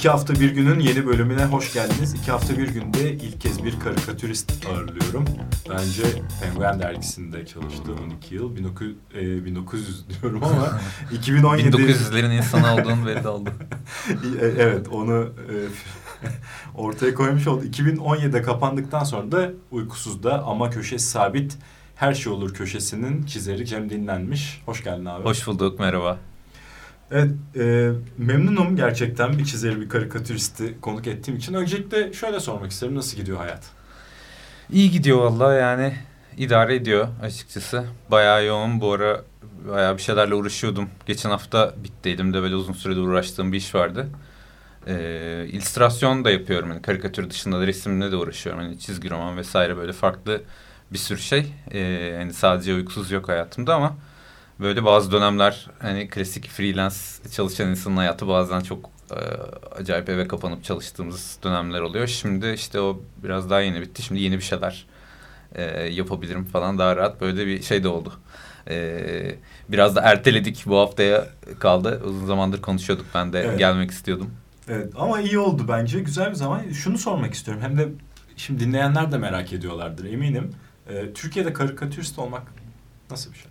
İki hafta bir günün yeni bölümüne hoş geldiniz. İki hafta bir günde ilk kez bir karikatürist ağırlıyorum. Bence Penguen dergisinde çalıştı 12 yıl. 1900, e, 1900 diyorum ama 2017... 1900'lerin insanı olduğunu belli oldu. E, evet onu e, ortaya koymuş oldu. 2017'de kapandıktan sonra da Uykusuz'da ama köşesi sabit her şey olur köşesinin çizeri Cem Dinlenmiş. Hoş geldin abi. Hoş bulduk merhaba. Evet, e, memnunum gerçekten bir çizeri, bir karikatüristi konuk ettiğim için. Öncelikle şöyle sormak isterim, nasıl gidiyor hayat? İyi gidiyor vallahi yani idare ediyor açıkçası. Bayağı yoğun bu ara bayağı bir şeylerle uğraşıyordum. Geçen hafta bitti elimde böyle uzun süredir uğraştığım bir iş vardı. Ee, illüstrasyon da yapıyorum yani karikatür dışında da resimle de uğraşıyorum. Hani çizgi roman vesaire böyle farklı bir sürü şey. Ee, yani sadece uykusuz yok hayatımda ama böyle bazı dönemler hani klasik freelance çalışan insanın hayatı bazen çok e, acayip eve kapanıp çalıştığımız dönemler oluyor. Şimdi işte o biraz daha yeni bitti. Şimdi yeni bir şeyler e, yapabilirim falan daha rahat. Böyle bir şey de oldu. E, biraz da erteledik bu haftaya kaldı. Uzun zamandır konuşuyorduk. Ben de evet. gelmek istiyordum. Evet ama iyi oldu bence. Güzel bir zaman. Şunu sormak istiyorum. Hem de şimdi dinleyenler de merak ediyorlardır eminim. E, Türkiye'de karikatürist olmak nasıl bir şey?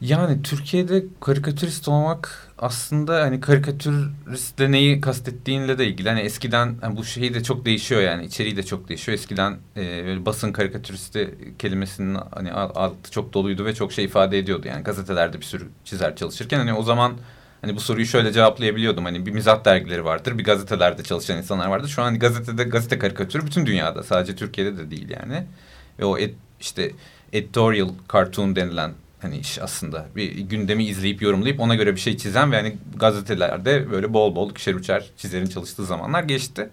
Yani Türkiye'de karikatürist olmak aslında hani karikatüristle neyi kastettiğinle de ilgili. Hani eskiden hani bu şey de çok değişiyor yani içeriği de çok değişiyor. Eskiden e, böyle basın karikatüristi kelimesinin hani altı çok doluydu ve çok şey ifade ediyordu. Yani gazetelerde bir sürü çizer çalışırken hani o zaman hani bu soruyu şöyle cevaplayabiliyordum. Hani bir mizah dergileri vardır, bir gazetelerde çalışan insanlar vardır. Şu an hani gazetede gazete karikatürü bütün dünyada sadece Türkiye'de de değil yani. Ve o et, işte editorial cartoon denilen hani iş aslında. Bir gündemi izleyip yorumlayıp ona göre bir şey çizen ve hani gazetelerde böyle bol bol ikişer üçer çizerin çalıştığı zamanlar geçti.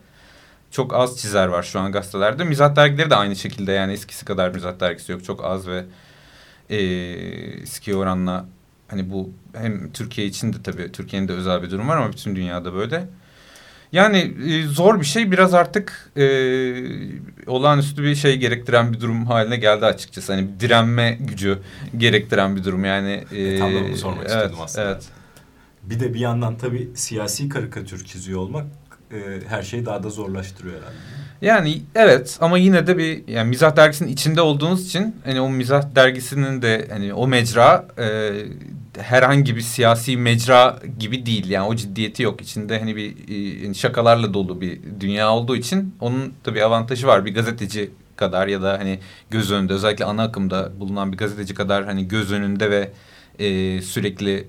Çok az çizer var şu an gazetelerde. Mizah dergileri de aynı şekilde yani eskisi kadar mizah dergisi yok. Çok az ve e, eski oranla hani bu hem Türkiye için de tabii Türkiye'nin de özel bir durum var ama bütün dünyada böyle. Yani e, zor bir şey biraz artık e, olağanüstü bir şey gerektiren bir durum haline geldi açıkçası. Hani direnme gücü gerektiren bir durum yani. E, e, tam da bunu sormak evet, istedim aslında. Evet. Bir de bir yandan tabii siyasi karikatür çiziyor olmak e, her şeyi daha da zorlaştırıyor herhalde. Yani evet ama yine de bir yani mizah dergisinin içinde olduğunuz için hani o mizah dergisinin de hani o mecra e, herhangi bir siyasi mecra gibi değil. Yani o ciddiyeti yok. İçinde hani bir e, şakalarla dolu bir dünya olduğu için onun da bir avantajı var. Bir gazeteci kadar ya da hani göz önünde özellikle ana akımda bulunan bir gazeteci kadar hani göz önünde ve e, sürekli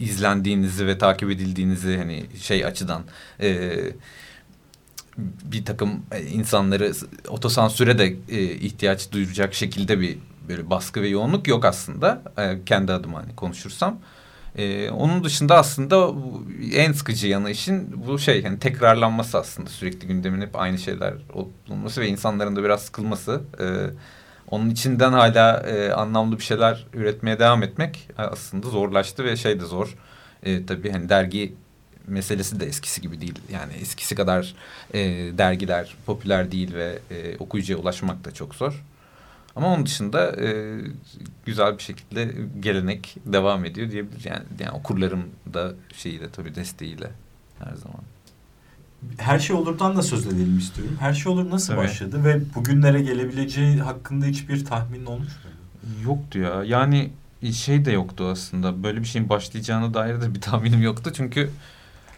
izlendiğinizi ve takip edildiğinizi hani şey açıdan e, bir takım insanları otosansüre de e, ihtiyaç duyuracak şekilde bir böyle baskı ve yoğunluk yok aslında. E, kendi adıma hani konuşursam. E, onun dışında aslında en sıkıcı yanı işin bu şey hani tekrarlanması aslında sürekli gündemin hep aynı şeyler bulunması ve insanların da biraz sıkılması. E, onun içinden hala e, anlamlı bir şeyler üretmeye devam etmek aslında zorlaştı ve şey de zor. E, tabii hani dergi meselesi de eskisi gibi değil. Yani eskisi kadar e, dergiler popüler değil ve e, okuyucuya ulaşmak da çok zor. Ama onun dışında e, güzel bir şekilde gelenek devam ediyor diyebiliriz. Yani, yani okurlarım da şeyiyle tabii desteğiyle her zaman. Her şey olurdan da söz edelim istiyorum. Her şey olur nasıl tabii. başladı ve bugünlere gelebileceği hakkında hiçbir tahmin olmuş mu? Yoktu ya. Yani şey de yoktu aslında. Böyle bir şeyin başlayacağına dair de bir tahminim yoktu. Çünkü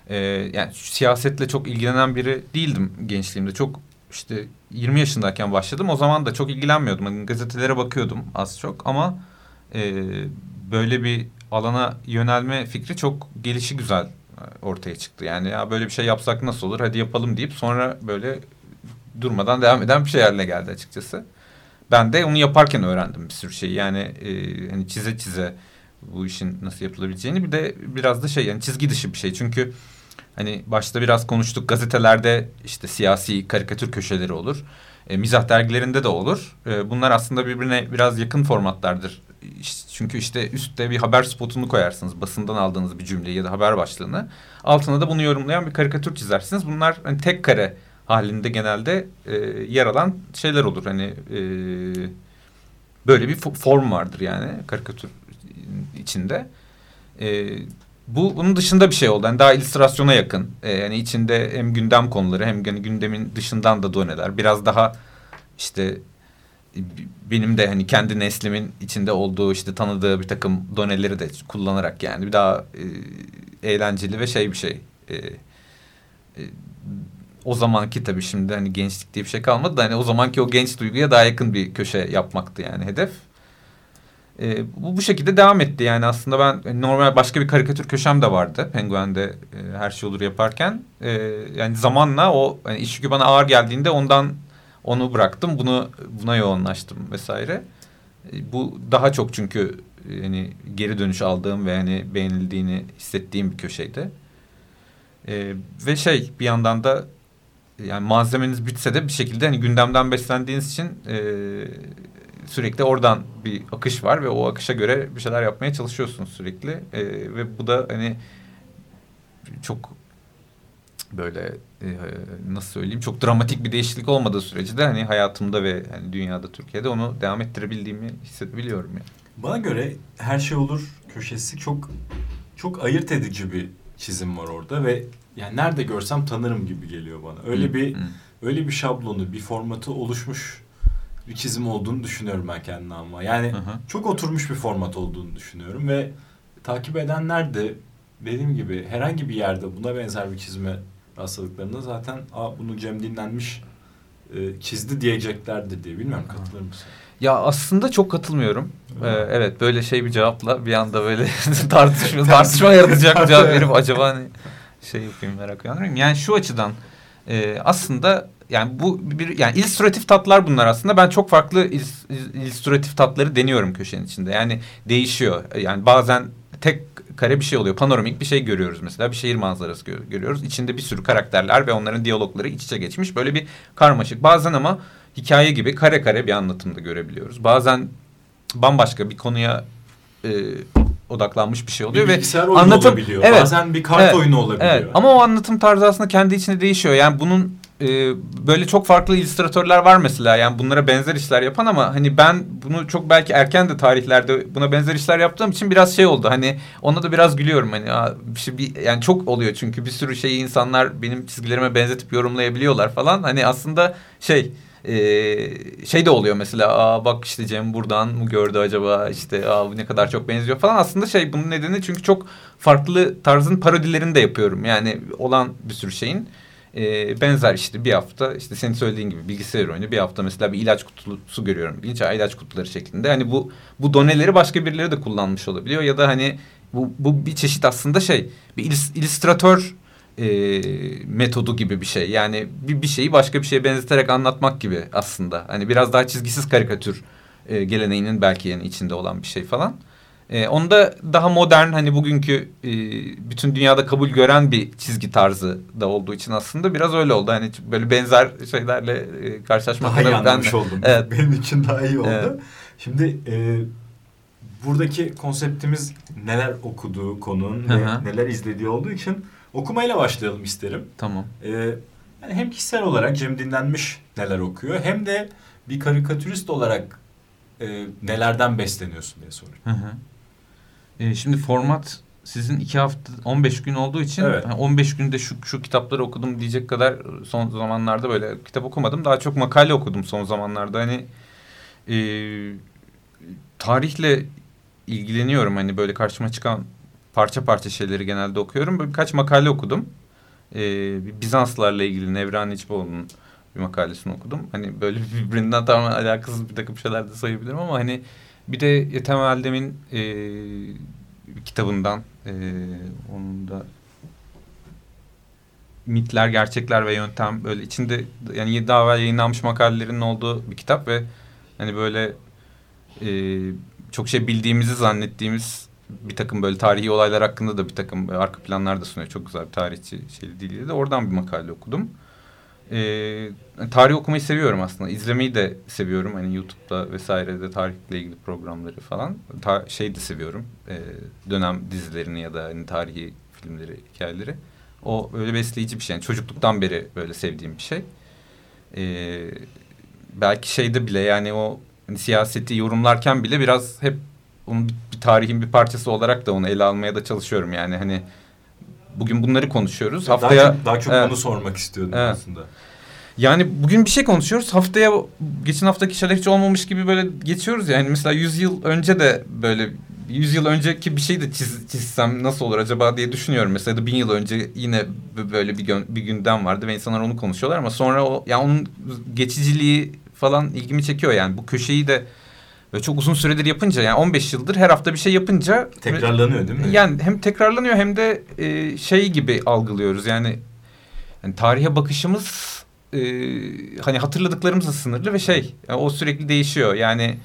e, yani siyasetle çok ilgilenen biri değildim gençliğimde. Çok işte 20 yaşındayken başladım. O zaman da çok ilgilenmiyordum. Yani gazetelere bakıyordum az çok ama e, böyle bir alana yönelme fikri çok gelişi güzel e, ortaya çıktı. Yani ya böyle bir şey yapsak nasıl olur hadi yapalım deyip sonra böyle durmadan devam eden bir şey haline geldi açıkçası. Ben de onu yaparken öğrendim bir sürü şey. Yani e, hani çize çize bu işin nasıl yapılabileceğini bir de biraz da şey yani çizgi dışı bir şey. Çünkü Hani başta biraz konuştuk gazetelerde işte siyasi karikatür köşeleri olur. E, mizah dergilerinde de olur. E, bunlar aslında birbirine biraz yakın formatlardır çünkü işte üstte bir haber spotunu koyarsınız. Basından aldığınız bir cümleyi ya da haber başlığını. Altına da bunu yorumlayan bir karikatür çizersiniz. Bunlar hani tek kare halinde genelde e, yer alan şeyler olur. Hani e, böyle bir fo- form vardır yani karikatür içinde. E, bu bunun dışında bir şey oldu. Yani daha illüstrasyona yakın. E, yani içinde hem gündem konuları hem gündemin dışından da doneler. Biraz daha işte e, benim de hani kendi neslimin içinde olduğu işte tanıdığı bir takım doneleri de kullanarak yani bir daha e, eğlenceli ve şey bir şey. E, e, o zamanki tabii şimdi hani gençlik diye bir şey kalmadı da hani o zamanki o genç duyguya daha yakın bir köşe yapmaktı yani hedef. E, bu bu şekilde devam etti yani aslında ben hani normal başka bir karikatür köşem de vardı Penguen'de e, her şey olur yaparken. E, yani zamanla o hani iş yükü bana ağır geldiğinde ondan onu bıraktım bunu buna yoğunlaştım vesaire. E, bu daha çok çünkü e, hani geri dönüş aldığım ve hani beğenildiğini hissettiğim bir köşeydi. E, ve şey bir yandan da yani malzemeniz bitse de bir şekilde hani gündemden beslendiğiniz için e, sürekli oradan bir akış var ve o akışa göre bir şeyler yapmaya çalışıyorsunuz sürekli E, ve bu da hani çok böyle e, nasıl söyleyeyim çok dramatik bir değişiklik olmadığı sürece de hani hayatımda ve hani dünyada Türkiye'de onu devam ettirebildiğimi hissedebiliyorum yani. Bana göre her şey olur köşesi çok çok ayırt edici bir çizim var orada ve yani nerede görsem tanırım gibi geliyor bana. Öyle Hı, bir hı. öyle bir şablonu, bir formatı oluşmuş bir çizim olduğunu düşünüyorum ben kendime ama. Yani Hı hı. çok oturmuş bir format olduğunu düşünüyorum ve takip edenler de dediğim gibi herhangi bir yerde buna benzer bir çizime rastladıklarında zaten Aa, bunu Cem dinlenmiş e, çizdi diyeceklerdir diye. Bilmiyorum katılır mısın? Ya aslında çok katılmıyorum. Ee, evet böyle şey bir cevapla bir anda böyle tartışma tartışma yaratacak bir cevap verip acaba hani şey yapayım merak uyandırayım. Yani şu açıdan e, aslında yani bu bir yani illüstratif tatlar bunlar aslında. Ben çok farklı il- il- illüstratif tatları deniyorum köşenin içinde. Yani değişiyor. Yani bazen tek kare bir şey oluyor. Panoramik bir şey görüyoruz mesela. Bir şehir manzarası gö- görüyoruz. İçinde bir sürü karakterler ve onların diyalogları iç içe geçmiş. Böyle bir karmaşık. Bazen ama hikaye gibi kare kare bir anlatımda görebiliyoruz. Bazen bambaşka bir konuya e, odaklanmış bir şey oluyor bir ve bilgisayar oyunu anlatım- olabiliyor. Evet. Bazen bir kart Evet. oyunu olabiliyor. Evet ama o anlatım tarzı aslında kendi içinde değişiyor. Yani bunun e, böyle çok farklı illüstratörler var mesela. Yani bunlara benzer işler yapan ama hani ben bunu çok belki erken de tarihlerde buna benzer işler yaptığım için biraz şey oldu. Hani ona da biraz gülüyorum hani bir şey bir yani çok oluyor çünkü bir sürü şeyi insanlar benim çizgilerime benzetip yorumlayabiliyorlar falan. Hani aslında şey e, şey de oluyor mesela aa bak işte Cem buradan mı gördü acaba işte aa bu ne kadar çok benziyor falan aslında şey bunun nedeni çünkü çok farklı tarzın parodilerini de yapıyorum yani olan bir sürü şeyin e, benzer işte bir hafta işte senin söylediğin gibi bilgisayar oyunu bir hafta mesela bir ilaç kutusu görüyorum ilginç ilaç kutuları şeklinde hani bu bu doneleri başka birileri de kullanmış olabiliyor ya da hani bu, bu bir çeşit aslında şey bir illüs- illüstratör e, metodu gibi bir şey. Yani bir, bir şeyi başka bir şeye benzeterek anlatmak gibi aslında. Hani biraz daha çizgisiz karikatür e, geleneğinin belki yani içinde olan bir şey falan. E, onda daha modern hani bugünkü e, bütün dünyada kabul gören bir çizgi tarzı da olduğu için aslında biraz öyle oldu. Hani böyle benzer şeylerle e, karşılaşmak Daha iyi da ben de- anlamış oldum. Evet. Benim için daha iyi oldu. Evet. Şimdi e, buradaki konseptimiz neler okuduğu konunun Hı ve neler izlediği olduğu için okumayla başlayalım isterim. Tamam. E, yani hem kişisel olarak Cem Dinlenmiş neler okuyor hem de bir karikatürist olarak e, nelerden besleniyorsun diye soruyorum. Hı hı. E, şimdi format sizin iki hafta 15 gün olduğu için Evet. hani 15 günde şu şu kitapları okudum diyecek kadar son zamanlarda böyle kitap okumadım. Daha çok makale okudum son zamanlarda. Hani e, tarihle ilgileniyorum. Hani böyle karşıma çıkan parça parça şeyleri genelde okuyorum. Böyle birkaç makale okudum. E, Bizanslarla ilgili Nevran İçboğlu'nun bir makalesini okudum. Hani böyle birbirinden tamamen alakasız bir takım şeyler de sayabilirim ama hani bir de Ethem Eldem'in e, kitabından e, onun da mitler, gerçekler ve yöntem böyle içinde yani daha evvel yayınlanmış makalelerinin olduğu bir kitap ve hani böyle e, çok şey bildiğimizi zannettiğimiz bir takım böyle tarihi olaylar hakkında da bir takım arka planlar da sunuyor. Çok güzel bir tarihçi şeyli diliyle de oradan bir makale okudum. Ee, tarih okumayı seviyorum aslında. İzlemeyi de seviyorum. Hani YouTube'da vesairede tarihle ilgili programları falan. Ta şey de seviyorum. Ee, dönem dizilerini ya da hani tarihi filmleri, hikayeleri. O öyle besleyici bir şey. Yani çocukluktan beri böyle sevdiğim bir şey. Ee, belki şeyde bile yani o hani siyaseti yorumlarken bile biraz hep onun bir, bir tarihin bir parçası olarak da onu ele almaya da çalışıyorum. Yani hani bugün bunları konuşuyoruz. Haftaya daha çok, daha çok Evet. bunu sormak istiyordum Evet. aslında. Yani bugün bir şey konuşuyoruz. Haftaya geçen haftaki hiç olmamış gibi böyle geçiyoruz yani. Mesela 100 yıl önce de böyle 100 yıl önceki bir şey de çiz, çizsem nasıl olur acaba diye düşünüyorum. Mesela da bin yıl önce yine böyle bir, gün, bir gündem vardı ve insanlar onu konuşuyorlar ama sonra o yani onun geçiciliği falan ilgimi çekiyor yani. Bu köşeyi de böyle çok uzun süredir yapınca yani 15 yıldır her hafta bir şey yapınca Tekrarlanıyor değil mi? yani hem tekrarlanıyor hem de e, şey gibi algılıyoruz yani, yani tarihe bakışımız e, hani hatırladıklarımızla sınırlı ve şey yani o sürekli değişiyor. Yani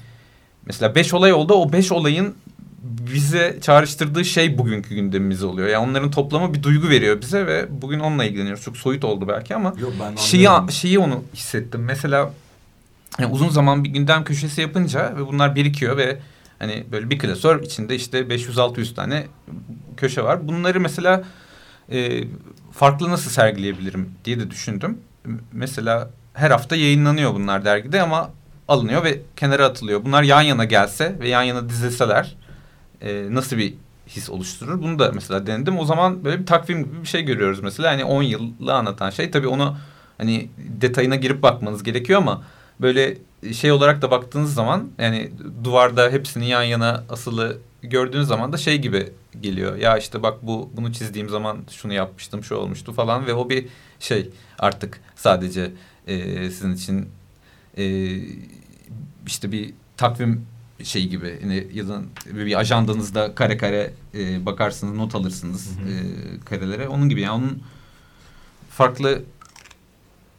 mesela beş olay oldu o beş olayın bize çağrıştırdığı şey bugünkü gündemimiz oluyor. Yani onların toplamı bir duygu veriyor bize ve bugün onunla ilgileniyoruz. Çok soyut oldu belki ama Yok ben şeyi, anlıyorum. şeyi onu hissettim. Mesela yani uzun zaman bir gündem köşesi yapınca ve bunlar birikiyor ve hani böyle bir klasör içinde işte 500-600 tane köşe var. Bunları mesela e, farklı nasıl sergileyebilirim diye de düşündüm. Mesela her hafta yayınlanıyor bunlar dergide ama alınıyor ve kenara atılıyor. Bunlar yan yana gelse ve yan yana dizilseler e, nasıl bir his oluşturur? Bunu da mesela denedim. O zaman böyle bir takvim gibi bir şey görüyoruz mesela. Hani 10 yılı anlatan şey. Tabii onu hani detayına girip bakmanız gerekiyor ama böyle şey olarak da baktığınız zaman yani duvarda hepsini yan yana asılı gördüğünüz zaman da şey gibi geliyor. Ya işte bak bu bunu çizdiğim zaman şunu yapmıştım, şu olmuştu falan ve o bir şey artık sadece e, sizin için e, işte bir takvim şey gibi yani yılın bir ajandanızda kare kare e, bakarsınız not alırsınız Hı hı. e, karelere onun gibi yani onun farklı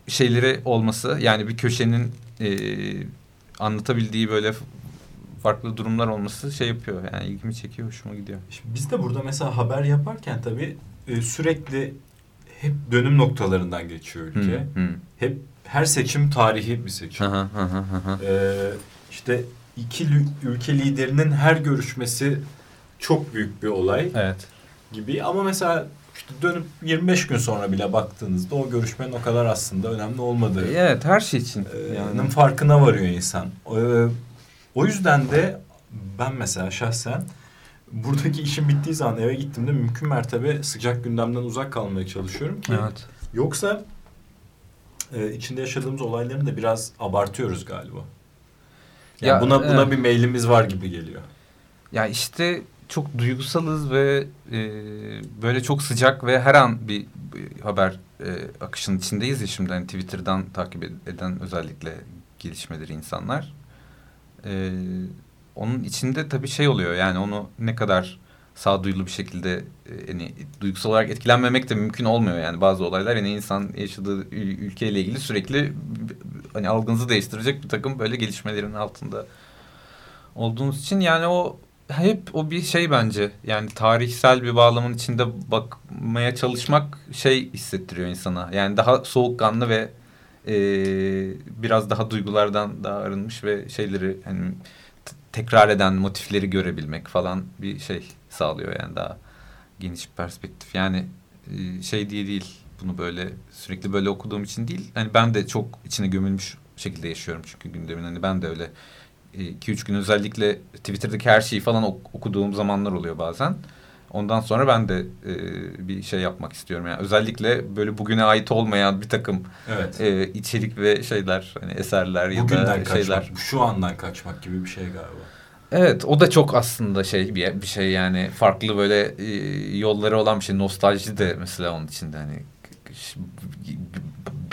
şeyleri olması yani bir köşenin e, anlatabildiği böyle farklı durumlar olması şey yapıyor yani ilgimi çekiyor hoşuma gidiyor. Şimdi Biz de burada mesela haber yaparken tabii e, sürekli hep dönüm noktalarından geçiyor ülke. Hı, hı. Hep her seçim tarihi bir seçim. Hı hı, hı hı, hı hı. Ee, işte iki ülke liderinin her görüşmesi çok büyük bir olay Evet. gibi ama mesela işte dönüp 25 gün sonra bile baktığınızda o görüşmenin o kadar aslında önemli olmadığı Evet her şey için. Ee, yani. farkına varıyor insan. Ee, o yüzden de ben mesela şahsen buradaki işim bittiği zaman eve gittiğimde mümkün mertebe sıcak gündemden uzak kalmaya çalışıyorum ki Evet. yoksa e, içinde yaşadığımız olayların da biraz abartıyoruz galiba. Yani Ya, buna buna evet. bir mailimiz var gibi geliyor. Ya işte çok duygusalız ve e, böyle çok sıcak ve her an bir, bir haber e, akışının içindeyiz ya şimdi hani Twitter'dan takip ed- eden özellikle gelişmeleri insanlar. E, onun içinde tabii şey oluyor yani onu ne kadar sağduyulu bir şekilde e, hani duygusal olarak etkilenmemek de mümkün olmuyor yani bazı olaylar yani insan yaşadığı ül- ülkeyle ilgili sürekli hani algınızı değiştirecek bir takım böyle gelişmelerin altında olduğunuz için yani o hep o bir şey bence. Yani tarihsel bir bağlamın içinde bakmaya çalışmak şey hissettiriyor insana. Yani daha soğukkanlı ve e, biraz daha duygulardan daha arınmış ve şeyleri hani tekrar eden motifleri görebilmek falan bir şey sağlıyor yani daha geniş bir perspektif. Yani e, şey diye değil bunu böyle sürekli böyle okuduğum için değil. Hani ben de çok içine gömülmüş şekilde yaşıyorum çünkü gündemin. Hani ben de öyle 2-3 gün özellikle Twitter'daki her şeyi falan ok- okuduğum zamanlar oluyor bazen. Ondan sonra ben de e, bir şey yapmak istiyorum. Yani özellikle böyle bugüne ait olmayan bir takım Evet. e, içerik ve şeyler, hani eserler ya Bugünden da kaçmak, şeyler. şu andan kaçmak gibi bir şey galiba. Evet, o da çok aslında şey bir, bir şey yani farklı böyle e, yolları olan bir şey. Nostalji de mesela onun içinde hani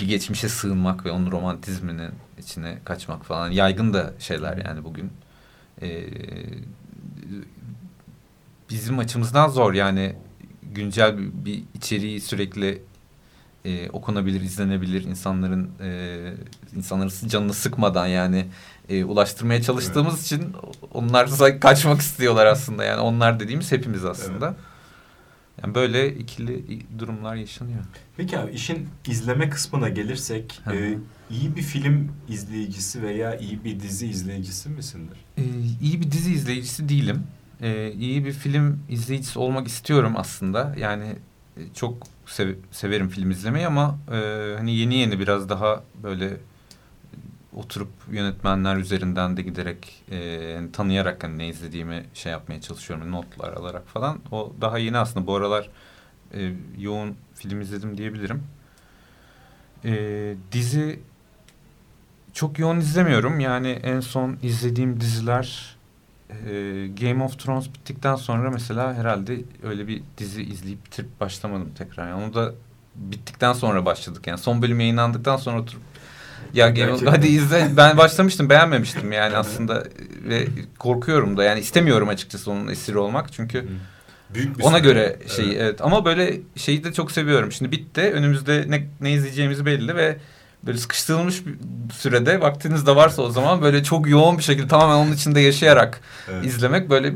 bir geçmişe sığınmak ve onun romantizminin içine kaçmak falan. Yaygın da şeyler yani bugün. Ee, bizim açımızdan zor yani güncel bir, bir içeriği sürekli e, okunabilir, izlenebilir insanların e, insanların canını sıkmadan yani e, ulaştırmaya çalıştığımız için onlar sanki kaçmak istiyorlar aslında. Yani onlar dediğimiz hepimiz aslında. Yani böyle ikili durumlar yaşanıyor. Peki abi işin izleme kısmına gelirsek Hı hı. e, iyi bir film izleyicisi veya iyi bir dizi izleyicisi misindir? Ee, iyi bir dizi izleyicisi değilim. Ee, iyi bir film izleyicisi olmak istiyorum aslında. Yani e, çok sev- severim film izlemeyi ama e, hani yeni yeni biraz daha böyle e, oturup yönetmenler üzerinden de giderek e, yani tanıyarak hani ne izlediğimi şey yapmaya çalışıyorum notlar alarak falan. O daha yeni aslında bu aralar e, yoğun film izledim diyebilirim. E, dizi çok yoğun izlemiyorum. Yani en son izlediğim diziler e, Game of Thrones bittikten sonra mesela herhalde öyle bir dizi izleyip bitirip başlamadım tekrar. Yani onu da bittikten sonra başladık. Yani son bölüm yayınlandıktan sonra oturup ya Game of, hadi izle. Ben başlamıştım beğenmemiştim yani aslında ve korkuyorum da yani istemiyorum açıkçası onun esiri olmak çünkü Büyük bir ona göre şey evet. Evet. ama böyle şeyi de çok seviyorum. Şimdi bitti. Önümüzde ne, ne izleyeceğimiz belli ve böyle sıkıştırılmış bir sürede vaktiniz de varsa o zaman böyle çok yoğun bir şekilde tamamen onun içinde yaşayarak Evet. izlemek böyle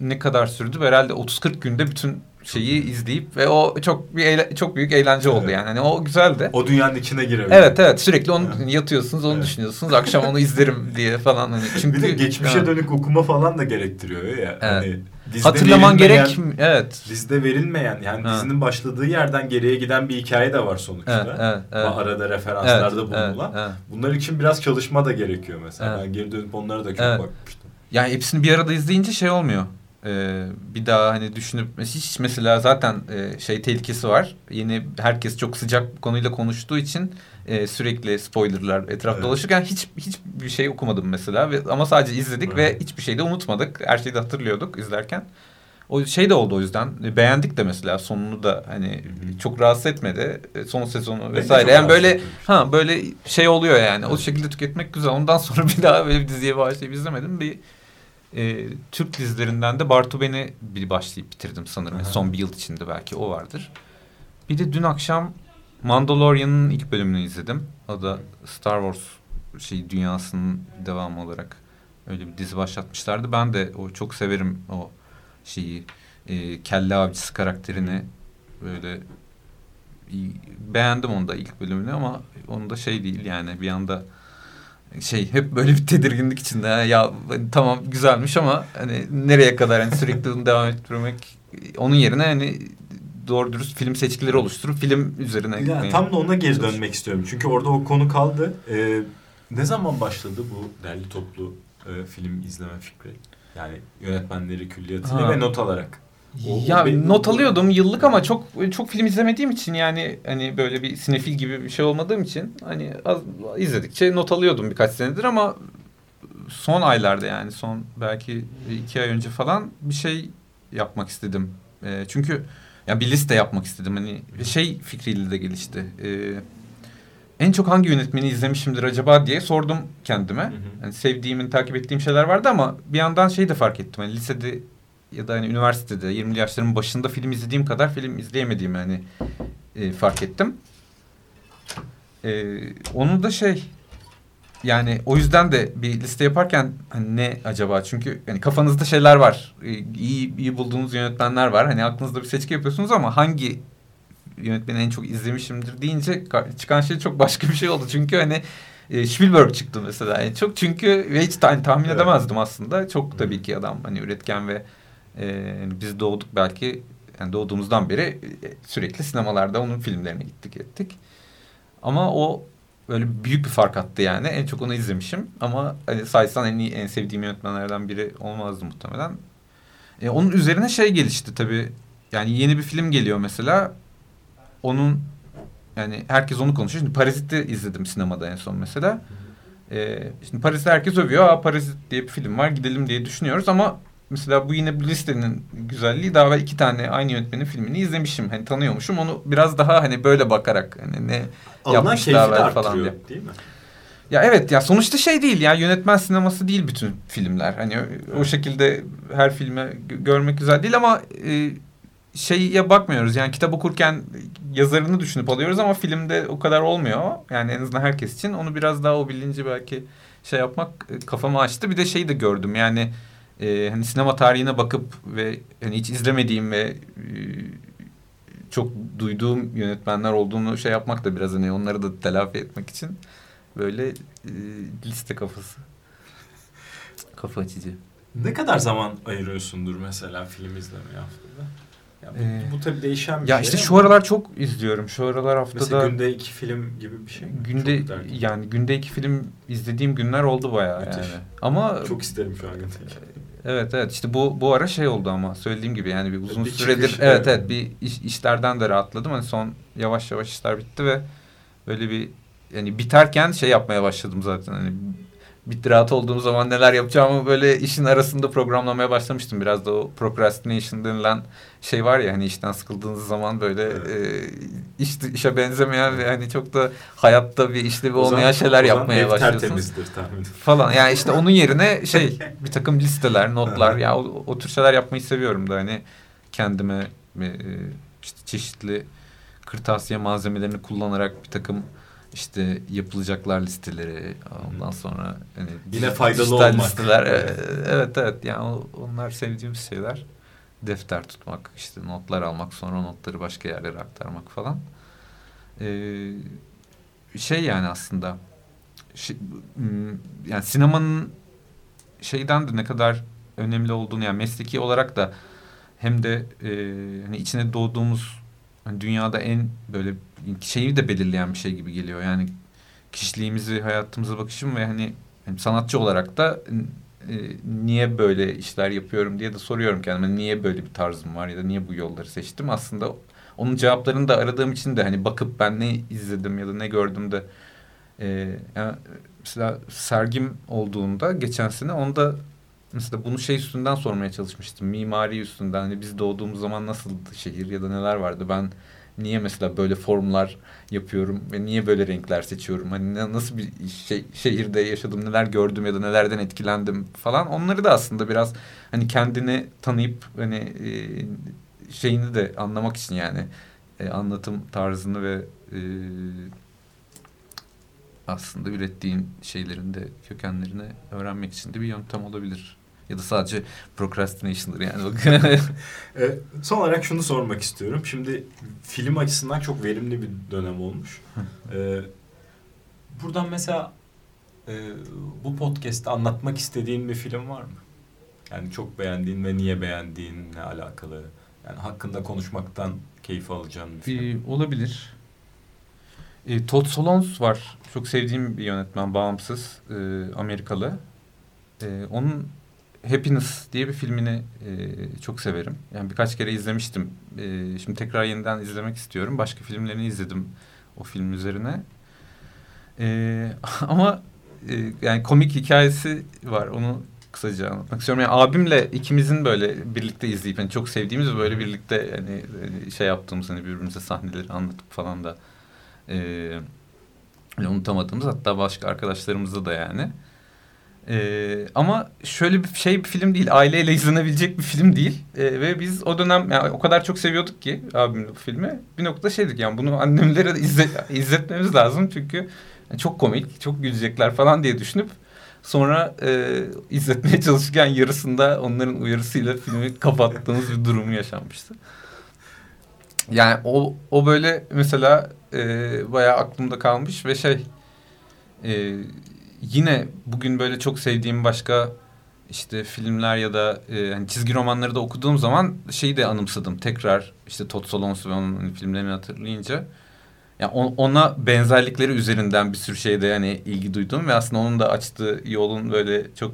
ne kadar sürdü? Herhalde 30-40 günde bütün şeyi izleyip ve o çok bir eğle- çok büyük eğlence oldu Evet. yani. Hani o güzeldi. O dünyanın içine girebilir. Evet evet sürekli onu Evet. yatıyorsunuz onu Evet. düşünüyorsunuz akşam onu izlerim diye falan hani çünkü Bir de geçmişe Evet. dönük okuma falan da gerektiriyor ya. Hani dizide hatırlaman gerek evet Dizide verilmeyen yani Ha. dizinin başladığı yerden geriye giden bir hikaye de var sonuçta. evet evet, evet. Arada referanslarda Evet, bulunulan. evet, evet. Bunlar için biraz çalışma da gerekiyor mesela. Evet. Ben geri dönüp onlara da çok Evet. bakmıştım. Yani hepsini bir arada izleyince şey olmuyor. Ee, bir daha hani düşünüp hiç mesela zaten e, şey tehlikesi var. Yeni herkes çok sıcak konuyla konuştuğu için e, sürekli spoilerlar etrafta Evet. dolaşırken hiç hiçbir şey okumadım mesela ve ama sadece izledik ve Evet. hiçbir şey de unutmadık. Her şeyi de hatırlıyorduk izlerken. O şey de oldu o yüzden. E, Beğendik de mesela sonunu da hani hı. çok rahatsız etmedi. E, Son sezonu vesaire. Yani böyle ha böyle şey oluyor yani. O Evet. şekilde tüketmek güzel. Ondan sonra bir daha böyle bir diziye başlayıp izlemedim. Bir e, Türk dizilerinden de Bartu Ben'i bir başlayıp bitirdim sanırım. Aha. Son bir yıl içinde belki o vardır. Bir de dün akşam Mandalorian'ın ilk bölümünü izledim. O da Star Wars şey dünyasının devamı olarak öyle bir dizi başlatmışlardı. Ben de o çok severim o şeyi e, kelle avcısı karakterini böyle beğendim onu da ilk bölümünü ama onu da şey değil yani bir anda şey hep böyle bir tedirginlik içinde Ha, ya tamam güzelmiş ama hani nereye kadar hani sürekli bunu devam ettirmek onun yerine hani doğru dürüst film seçkileri oluşturup film üzerine Ya, gitmeyi tam da ona geri dönmek istiyorum. Çünkü orada o konu kaldı. Ee, ne zaman başladı bu derli toplu e, film izleme fikri? Yani yönetmenleri külliyatıyla ve not alarak. O- ya benim- not alıyordum yıllık ama çok çok film izlemediğim için yani hani böyle bir sinefil gibi bir şey olmadığım için hani az, izledikçe not alıyordum birkaç senedir ama son aylarda yani son belki iki ay önce falan bir şey yapmak istedim. Ee, çünkü ya bir liste yapmak istedim hani şey fikriyle de gelişti. Ee, en çok hangi yönetmeni izlemişimdir acaba diye sordum kendime. Hı hı. Hani sevdiğimin, takip ettiğim şeyler vardı ama bir yandan şey de fark ettim. Hani lisede ya da hani üniversitede 20'li yaşlarımın başında film izlediğim kadar film izleyemediğimi hani e, fark ettim. E, onu da şey yani o yüzden de bir liste yaparken hani ne acaba? Çünkü hani kafanızda şeyler var. E, iyi iyi bulduğunuz yönetmenler var. Hani aklınızda bir seçki yapıyorsunuz ama hangi yönetmeni en çok izlemişimdir deyince ka- çıkan şey çok başka bir şey oldu. Çünkü hani e, Spielberg çıktı mesela. Yani çok çünkü ve hiç ta- tahmin Evet. edemezdim aslında. Çok tabii ki adam hani üretken ve e, biz doğduk belki yani doğduğumuzdan beri e, sürekli sinemalarda onun filmlerine gittik ettik. Ama o böyle büyük bir fark attı yani. En çok onu izlemişim. Ama hani saysan en iyi, en sevdiğim yönetmenlerden biri olmazdı muhtemelen. E, onun üzerine şey gelişti tabii. Yani yeni bir film geliyor mesela. Onun yani herkes onu konuşuyor. Şimdi Parazit'i izledim sinemada en son mesela. E, şimdi Parazit'i herkes övüyor. Aa Parazit diye bir film var gidelim diye düşünüyoruz ama mesela bu yine bu listenin güzelliği daha evvel iki tane aynı yönetmenin filmini izlemişim. Hani tanıyormuşum. Onu biraz daha hani böyle bakarak hani ne Alınan yapmış daha evvel falan diye. değil mi? Ya evet ya sonuçta şey değil ya yönetmen sineması değil bütün filmler. Hani o- o şekilde her filme gö- görmek güzel değil ama e, şeye bakmıyoruz. Yani kitap okurken yazarını düşünüp alıyoruz ama filmde o kadar olmuyor. Yani en azından herkes için onu biraz daha o bilinci belki şey yapmak e, kafamı açtı. Bir de şeyi de gördüm. Yani e, hani sinema tarihine bakıp ve hani hiç izlemediğim ve e, duyduğum yönetmenler olduğunu şey yapmak da biraz hani onları da telafi etmek için böyle e, liste kafası. Kafa açıcı. Ne kadar zaman ayırıyorsundur mesela film izlemeye haftada? Ya bu, Ee, bu tabii değişen bir Ya şey işte ama şu aralar çok izliyorum. Şu aralar haftada Mesela günde iki film gibi bir şey mi? günde Çok yani günde iki film izlediğim günler oldu bayağı Müthiş. yani. Ama Çok isterim şu an. Evet evet. İşte bu bu ara şey oldu ama söylediğim gibi yani bir uzun Bir süredir çıkış, evet evet. bir iş, işlerden de rahatladım. Hani son yavaş yavaş işler bitti ve böyle bir yani biterken şey yapmaya başladım zaten. Hani bitti rahat olduğum zaman neler yapacağımı böyle işin arasında programlamaya başlamıştım biraz da o procrastination denilen şey var ya hani işten sıkıldığınız zaman böyle Evet. e, iş, işe benzemeyen ve hani çok da hayatta bir işlevi O zaman- olmayan şeyler yapmaya başlıyorsunuz falan. Yani işte onun yerine şey bir takım listeler, notlar ya o, o tür şeyler yapmayı seviyorum da hani kendime e, işte çeşitli kırtasiye malzemelerini kullanarak bir takım işte yapılacaklar listeleri ondan sonra hani Yine faydalı olmak. listeler e, evet. evet yani onlar sevdiğimiz şeyler. Defter tutmak işte notlar almak sonra notları başka yerlere aktarmak falan. Ee, şey yani aslında şey, yani sinemanın şeyden de ne kadar önemli olduğunu yani mesleki olarak da hem de e, hani içine doğduğumuz hani dünyada en böyle şeyi de belirleyen bir şey gibi geliyor. Yani kişiliğimizi, hayatımıza bakışım ve hani, hani sanatçı olarak da e, niye böyle işler yapıyorum diye de soruyorum kendime. Niye böyle bir tarzım var ya da niye bu yolları seçtim? Aslında onun cevaplarını da aradığım için de hani bakıp ben ne izledim ya da ne gördüm de e, yani mesela sergim olduğunda geçen sene onda mesela bunu şey üstünden sormaya çalışmıştım. Mimari üstünden hani biz doğduğumuz zaman nasıldı şehir ya da neler vardı? Ben niye mesela böyle formlar yapıyorum ve niye böyle renkler seçiyorum? Hani nasıl bir şey, şehirde yaşadım, neler gördüm ya da nelerden etkilendim falan. Onları da aslında biraz hani kendini tanıyıp hani e, şeyini de anlamak için yani e, anlatım tarzını ve e, aslında ürettiğin şeylerin de kökenlerini öğrenmek için de bir yöntem olabilir. Ya da sadece procrastination'dır yani. Ee, son olarak şunu sormak istiyorum. Şimdi film açısından çok verimli bir dönem olmuş. Ee, buradan mesela e, bu podcast'te anlatmak istediğin bir film var mı? Yani çok beğendiğin ve niye beğendiğinle alakalı. Yani hakkında konuşmaktan keyif alacağın bir film. Olabilir. E, Todd Solondz var. Çok sevdiğim bir yönetmen, bağımsız, e, Amerikalı. E, onun Happiness diye bir filmini e, çok severim. Yani birkaç kere izlemiştim. E, şimdi tekrar yeniden izlemek istiyorum. Başka filmlerini izledim o film üzerine. E, ama e, yani komik hikayesi var. Onu kısaca anlatmak istiyorum. Yani abimle ikimizin böyle birlikte izleyip hani çok sevdiğimiz böyle birlikte hani, şey yaptığımız hani birbirimize sahneleri anlatıp falan da e, unutamadığımız hatta başka arkadaşlarımızda da yani. E, ama şöyle bir şey bir film değil. Aileyle izlenebilecek bir film değil. E, ve biz o dönem yani o kadar çok seviyorduk ki abimle bu filmi. Bir noktada şeydik yani bunu annemlere de izle, izletmemiz lazım. Çünkü çok komik, çok gülecekler falan diye düşünüp Sonra e, izletmeye çalışırken yarısında onların uyarısıyla filmi kapattığımız bir durumu yaşanmıştı. Yani o, o böyle mesela e, bayağı aklımda kalmış ve şey e, yine bugün böyle çok sevdiğim başka işte filmler ya da e, hani çizgi romanları da okuduğum zaman şeyi de anımsadım. Tekrar işte Todd Solondz ve onun hani filmlerini hatırlayınca. Yani on- ona benzerlikleri üzerinden bir sürü şeyde yani ilgi duydum ve aslında onun da açtığı yolun böyle çok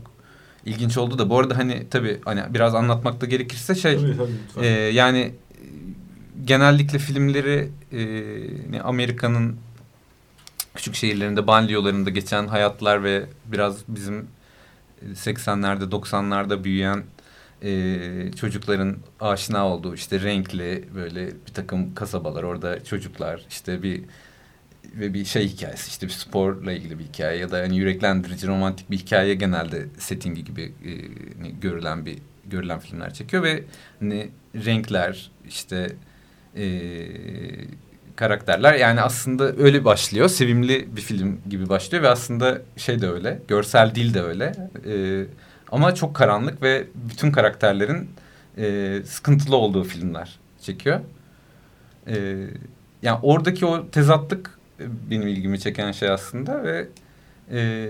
ilginç oldu da bu arada hani tabii hani biraz anlatmakta gerekirse şey Tabii, tabii, e, yani genellikle filmleri e, ne Amerika'nın küçük şehirlerinde, banliyölarında geçen hayatlar ve biraz bizim 80'lerde 90'larda büyüyen e, çocukların aşina olduğu işte renkli böyle bir takım kasabalar orada çocuklar işte bir ve bir şey hikayesi işte bir sporla ilgili bir hikaye ya da yani yüreklendirici romantik bir hikaye genelde settingi gibi e, hani görülen bir görülen filmler çekiyor ve hani renkler işte e, karakterler yani aslında öyle başlıyor sevimli bir film gibi başlıyor ve aslında şey de öyle görsel dil de öyle e, ama çok karanlık ve bütün karakterlerin e, sıkıntılı olduğu filmler çekiyor. E, yani oradaki o tezatlık e, benim ilgimi çeken şey aslında ve e,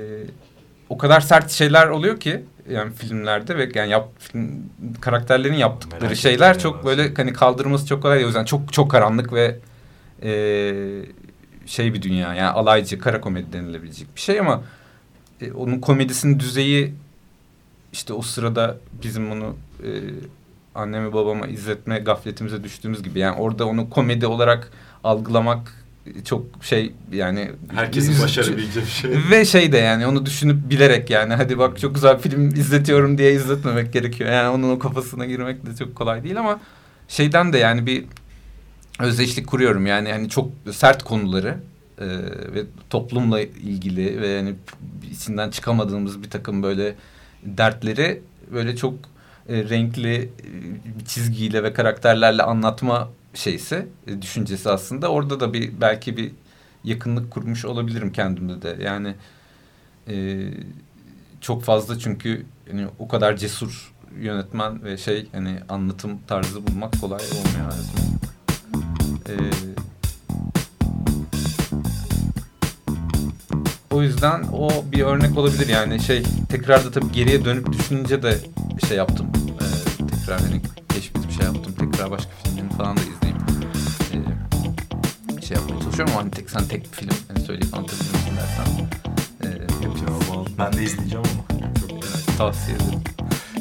o kadar sert şeyler oluyor ki yani filmlerde ve yani yap, film, karakterlerin yaptıkları Merak şeyler çok böyle hani kaldırması çok kolay değil. O yüzden çok çok karanlık ve e, şey bir dünya yani alaycı kara komedi denilebilecek bir şey ama e, onun komedisinin düzeyi işte o sırada bizim onu e, anneme babama izletme gafletimize düştüğümüz gibi yani orada onu komedi olarak algılamak çok şey yani Herkesin başarabileceği bir şey. Ve şey de yani onu düşünüp bilerek yani hadi bak çok güzel film izletiyorum diye izletmemek gerekiyor. Yani onun o kafasına girmek de çok kolay değil ama şeyden de yani bir özdeşlik kuruyorum. Yani hani çok sert konuları e, ve toplumla ilgili ve yani içinden çıkamadığımız bir takım böyle dertleri böyle çok e, renkli e, çizgiyle ve karakterlerle anlatma şeysi, e, düşüncesi aslında. Orada da bir belki bir yakınlık kurmuş olabilirim kendimde de. Yani e, çok fazla çünkü yani o kadar cesur yönetmen ve şey hani anlatım tarzı bulmak kolay olmuyor her zaman. E, o yüzden o bir örnek olabilir yani şey tekrar da tabii geriye dönüp düşününce de şey yaptım. E, tekrar hani keşfedip şey yaptım. Tekrar başka filmlerini falan da izleyeyim. E, şey yapmaya çalışıyorum ama hani tek, sen tek bir film hani söyleyip anlatabilir misin dersen. E, Yok aldım. Ben de izleyeceğim ama. Çok merak tavsiye ederim.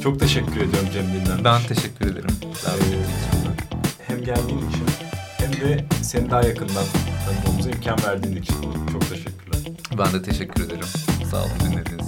Çok teşekkür ediyorum Cem Dinlenmiş. Ben teşekkür ederim. için. Hem geldiğin için de seni daha yakından tanımamıza imkan verdiğin için çok teşekkürler. Ben de teşekkür ederim. Sağ olun dinlediğiniz